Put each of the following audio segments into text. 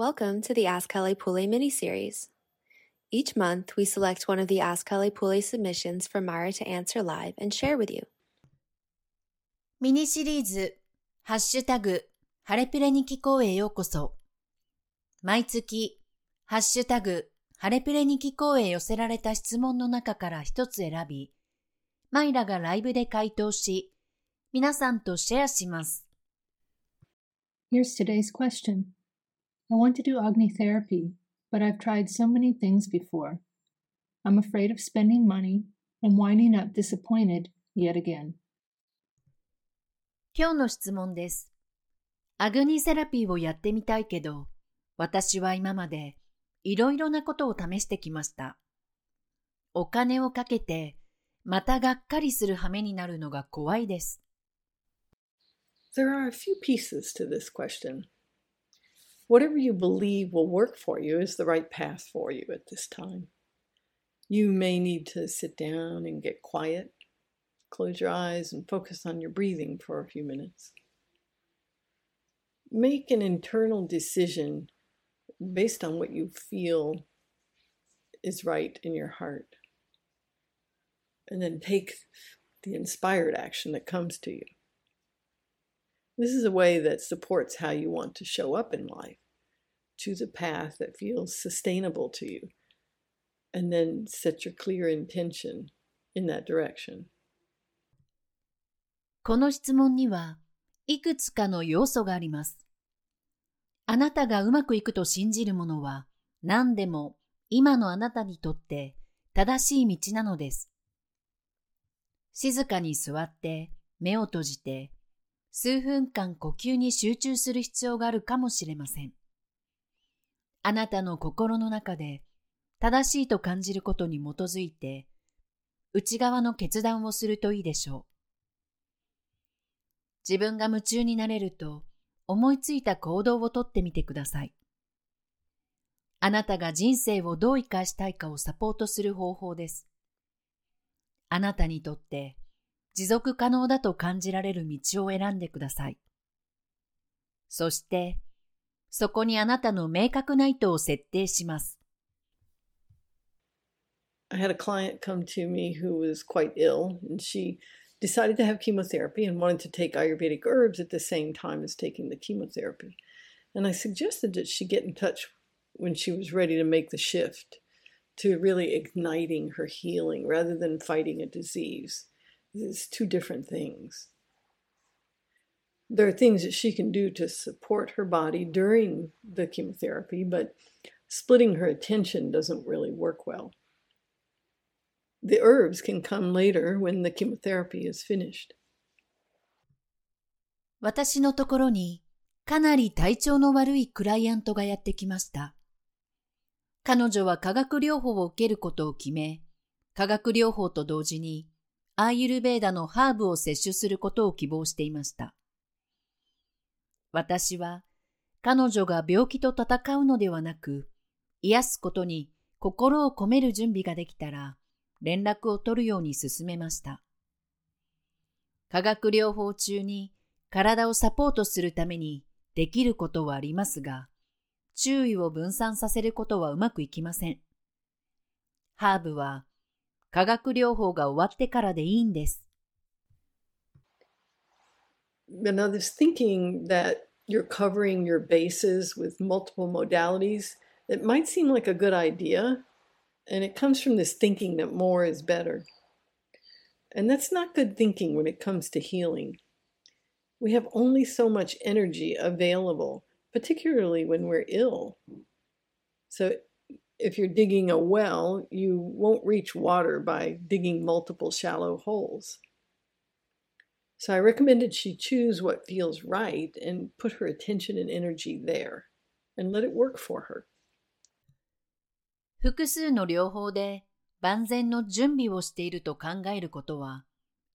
Welcome to the Ask Kelly Pule mini-series. Each month, we select one of the Ask Kelly Pule submissions for Mara to answer live and share with you. ミニシリーズ、ハッシュタグ、ハレピレニキコへようこそ。毎月、ハッシュタグ、ハレピレニキコへ寄せられた質問の中から一つ選び、マイラがライブで回答し、皆さんとシェアします。Here's today's question. I want to do Agni therapy, but I've tried so many things before. I'm afraid of spending money and winding up disappointed yet again. 今日の質問です。アグニセラピーをやってみたいけど、私は今までいろいろなことを試してきました。お金をかけて、またがっかりする羽目になるのが怖いです。There are a few pieces to this question. Whatever you believe will work for you is the right path for you at this time. You may need to sit down and get quiet, close your eyes, and focus on your breathing for a few minutes. Make an internal decision based on what you feel is right in your heart. And then take the inspired action that comes to you. This is a way that supports how you want to show up in life. Choose a path that feels sustainable to you, and then set your clear intention in that direction. この質問にはいくつかの要素があります。あなたがうまくいくと信じるものは何でも今のあなたにとって正しい道なのです。静かに座って目を閉じて数分間呼吸に集中する必要があるかもしれません。あなたの心の中で正しいと感じることに基づいて内側の決断をするといいでしょう。自分が夢中になれると思いついた行動をとってみてください。あなたが人生をどう生かしたいかをサポートする方法です。あなたにとって持続可能だと感じられる道を選んでください。そして、そこにあなたの明確な意図を設定します。I had a client come to me who was quite ill, and she decided to have chemotherapy and wanted to take Ayurvedic herbs at the same time as taking the chemotherapy. And I suggested that she get in touch when she was ready to make the shift to really igniting her healing rather than fighting a disease. It's two different things. There are things that she can do to support her body during the chemotherapy, but splitting her attention doesn't really work well. The herbs can come later when the chemotherapy is finished. 私のところにかなり体調の悪いクライアントがやってきました。彼女は化学療法を受けることを決め、化学療法と同時にアーユルベーダのハーブを摂取することを希望していました。私は彼女が病気と戦うのではなく、癒すことに心を込める準備ができたら、連絡を取るように進めました。化学療法中に体をサポートするためにできることはありますが、注意を分散させることはうまくいきません。ハーブは化学療法が終わってからでいいんです。 And others thinking that you're covering your bases with multiple modalities, it might seem like a good idea. And it comes from this thinking that more is better. And that's not good thinking when it comes to healing. We have only so much energy available, particularly when we're ill. So if you're digging a well, you won't reach water by digging multiple shallow holes. So I recommended she choose what feels right and put her attention and energy there and let it work for her. 複数の療法で万全の準備をしていると考えることは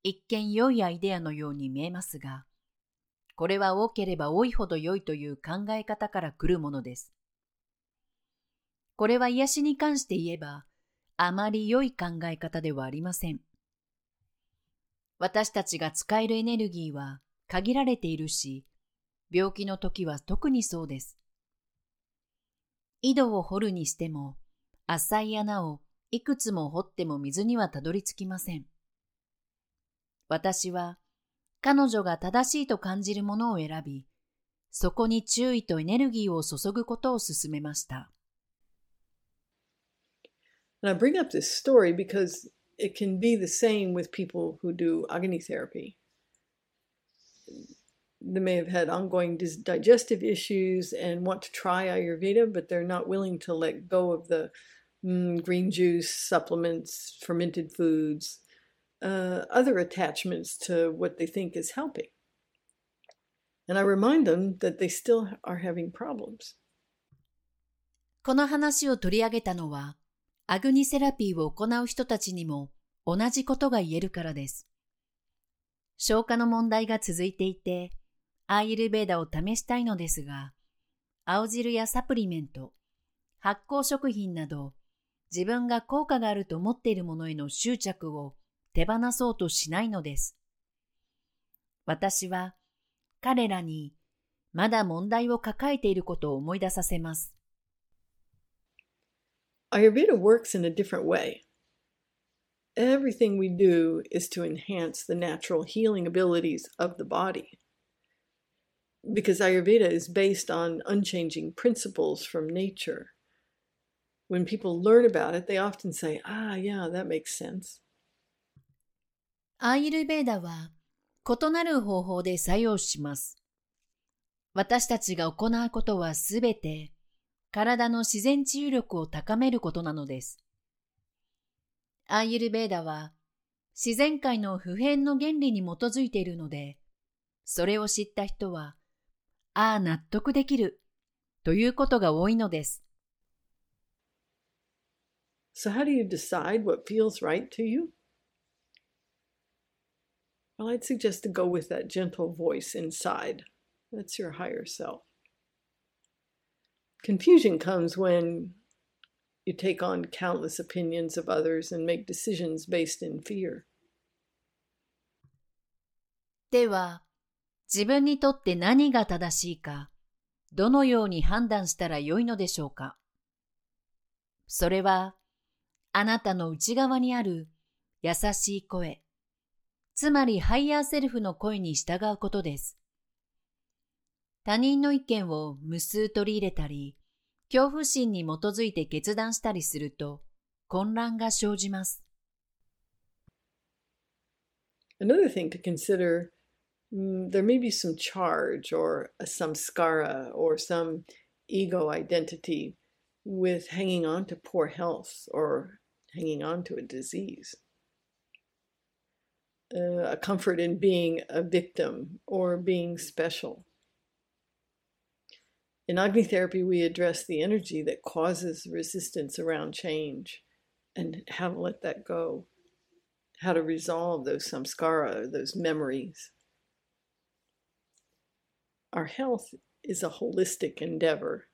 一見良いアイデアのように見えますが、これは多ければ多いほど良いという考え方から来るものです。これは癒しに関して言えば、あまり良い考え方ではありません。私たちが使えるエネルギーは限られているし、病気の時は特にそうです。井戸を掘るにしても、浅い穴をいくつも掘っても水にはたどり着きません。私は彼女が正しいと感じるものを選び、そこに注意とエネルギーを注ぐことを勧めました。And I bring up this story because it can be the same with people who do Agni therapy. They may have had ongoing digestive issues and want to try Ayurveda, but they're not willing to let go of the mm, green juice, supplements, fermented foods, uh, other attachments to what they think is helping. And I remind them that they still are having problems. この話を取り上げたのは、 アグニセラピーを行う人たちにも同じことが言えるからです。消化の問題が続いていて、アーユルベーダを試したいのですが、青汁やサプリメント、発酵食品など、自分が効果があると思っているものへの執着を手放そうとしないのです。私は彼らにまだ問題を抱えていることを思い出させます。Ayurveda works in a different way. Everything we do is to enhance the natural healing abilities of the body. Because Ayurveda is based on unchanging principles from nature. When people learn about it, they often say, ah, yeah, that makes sense. アーユルベーダは異なる方法で作用します。私たちが行うことはすべて 体の自然治癒力を高めることなのです。アーユルベーダは自然界の普遍の原理に基づいているので、それを知った人は、ああ、納得できる、ということが多いのです。So how do you decide what feels right to you? Well, I'd suggest to go with that gentle voice inside. That's your higher self. Confusion comes when you take on countless opinions of others and make decisions based in fear. では、自分にとって何が正しいか、どのように判断したらよいのでしょうかそれは、あなたの内側にある優しい声、つまりハイヤーセルフの声に従うことです。他人の意見を無数に取り入れたり、恐怖心に基づいて決断したりすると混乱が生じます。Another thing to consider there may be some charge or samskara or some ego identity with hanging on to poor health or hanging on to a disease. Uh, a comfort in being a victim or being special. In Agni therapy, we address the energy that causes resistance around change and how to let that go, how to resolve those samskara, those memories. Our health is a holistic endeavor.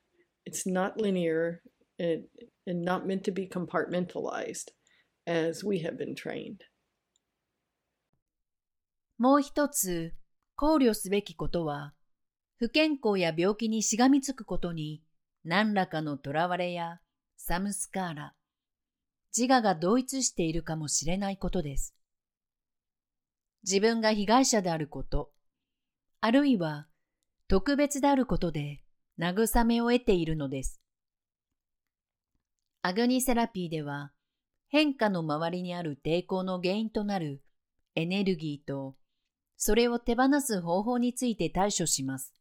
It's not linear and, and not meant to be compartmentalized as we have been trained. もう一つ考慮すべきことは、 不健康や病気にしがみつくことに何らかの囚われやサムスカーラ、自我が同一しているかもしれないことです。自分が被害者であること、あるいは特別であることで慰めを得ているのです。アグニセラピーでは変化の周りにある抵抗の原因となるエネルギーとそれを手放す方法について対処します。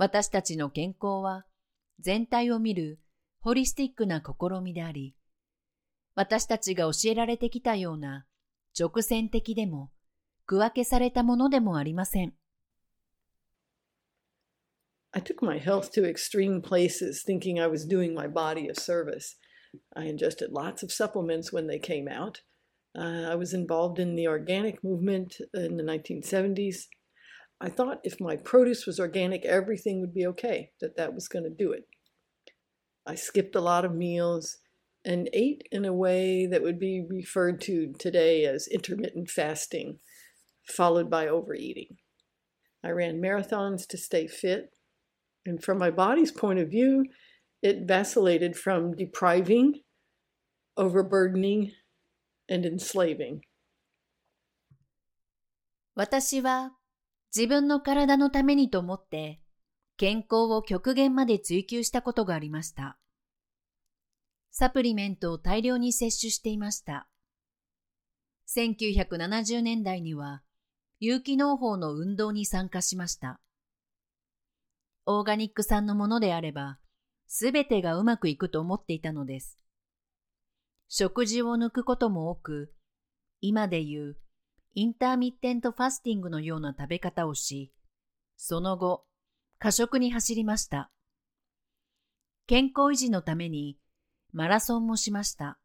私たちの健康は全体を見るホリスティックな試みであり、私たちが教えられてきたような直線的でも区分けされたものでもありません。I took my health to extreme places thinking I was doing my body a service. I ingested lots of supplements when they came out. Uh, I was involved in the organic movement in the 1970s. I thought if my produce was organic, everything would be okay, that that was going to do it. I skipped a lot of meals and ate in a way that would be referred to today as intermittent fasting, followed by overeating. I ran marathons to stay fit. And from my body's point of view, it vacillated from depriving, overburdening, and enslaving. 私は自分の体のためにと思って健康を極限まで追求したことがありました。サプリメントを大量に摂取していました。1970年代には有機農法の運動に参加しました。オーガニック産のものであれば、すべてがうまくいくと思っていたのです。食事を抜くことも多く、今で言うインターミッテントファスティングのような食べ方をし、その後、過食に走りました。健康維持のためにマラソンもしました。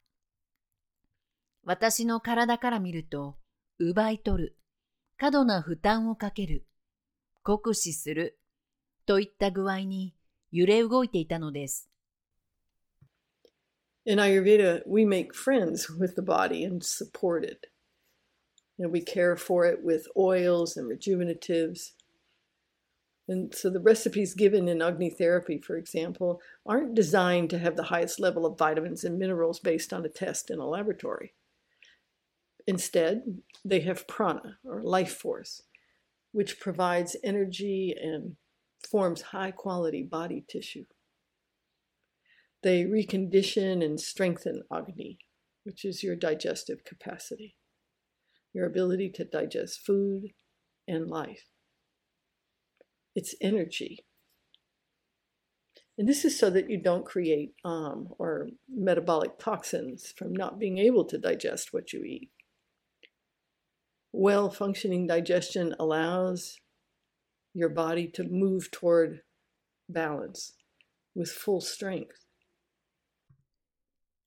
私の体から見ると、奪い取る、過度な負担をかける、酷使する、といった具合に揺れ動いていたのです。In Ayurveda, we make friends with the body and support it. You know, we care for it with oils and rejuvenatives. And so the recipes given in Agni therapy, for example, aren't designed to have the highest level of vitamins and minerals based on a test in a laboratory. Instead, they have prana, or life force, which provides energy and forms high quality body tissue. They recondition and strengthen Agni, which is your digestive capacity, your ability to digest food and life. It's energy. And this is so that you don't create um, or metabolic toxins from not being able to digest what you eat well functioning digestion allows your body to move toward balance with full strength.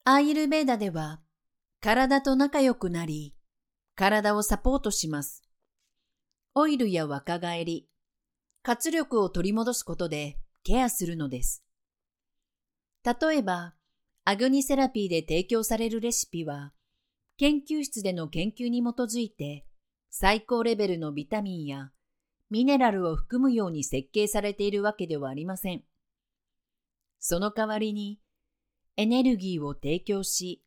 アーユルベーダでは体と仲良くなり 体をサポートします。オイルや若返り、活力を取り戻すことでケアするのです。例えば、アグニセラピーで提供されるレシピは、研究室での研究に基づいて最高レベルのビタミンやミネラルを含むように設計されているわけではありません。その代わりにエネルギーを提供し、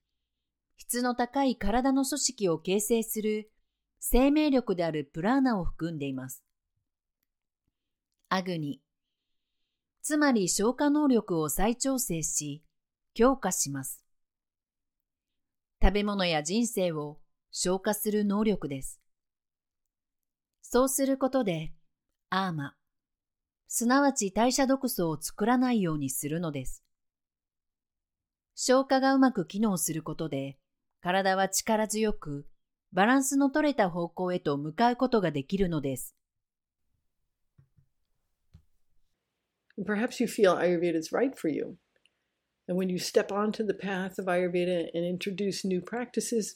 質の高い体の組織を形成する生命力であるプラーナを含んでいます。アグニ、つまり消化能力を再調整し、強化します。食べ物や人生を消化する能力です。そうすることで、アーマ、すなわち代謝毒素を作らないようにするのです。消化がうまく機能することで、体は力強く、バランスの取れた方向へと向かうことができるのです。Perhaps you feel Ayurveda is right for you. And when you step onto the path of Ayurveda and introduce new practices,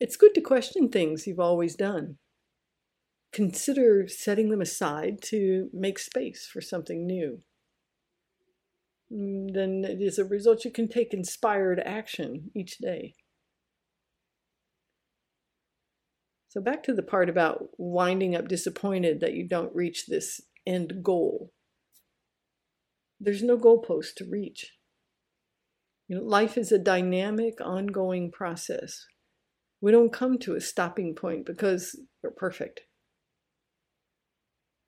it's good to question things you've always done. consider setting them aside to make space for something new. Then, as a result, you can take inspired action each day. So, back to the part about winding up disappointed that you don't reach this end goal. There's no goalpost to reach. You know, life is a dynamic, ongoing process. We don't come to a stopping point because we're perfect.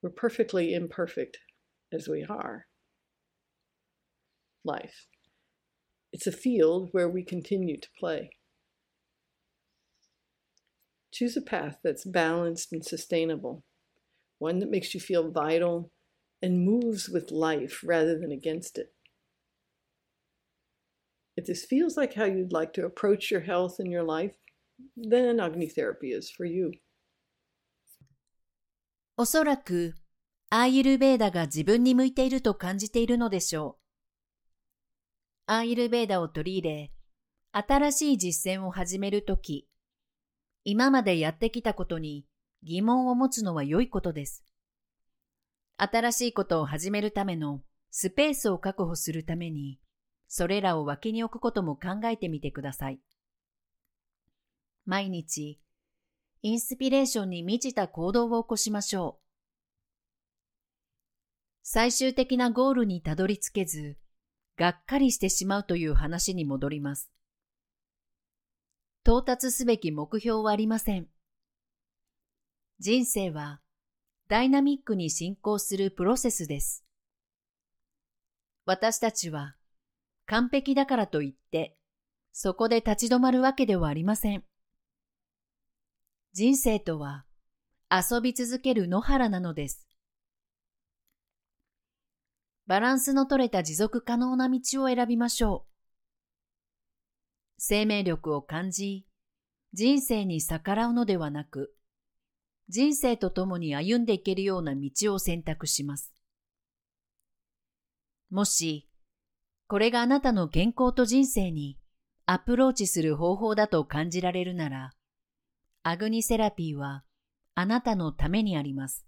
We're perfectly imperfect as we are. Life. It's a field where we continue to play. Choose a path that's balanced and sustainable, one that makes you feel vital and moves with life rather than against it. If this feels like how you'd like to approach your health and your life, then Agni therapy is for you. おそらく、アーユルベーダが自分に向いていると感じているのでしょう。アーユルベーダを取り入れ、新しい実践を始めるとき、 今までやってきたことに疑問を持つのは良いことです。新しいことを始めるためのスペースを確保するために、それらを脇に置くことも考えてみてください。毎日、インスピレーションに満ちた行動を起こしましょう。最終的なゴールにたどり着けず、がっかりしてしまうという話に戻ります。到達すべき目標はありません。人生はダイナミックに進行するプロセスです。私たちは完璧だからといってそこで立ち止まるわけではありません。人生とは遊び続ける野原なのです。バランスの取れた持続可能な道を選びましょう。生命力を感じ、人生に逆らうのではなく、人生と共に歩んでいけるような道を選択します。もし、これがあなたの健康と人生にアプローチする方法だと感じられるなら、アグニセラピーはあなたのためにあります。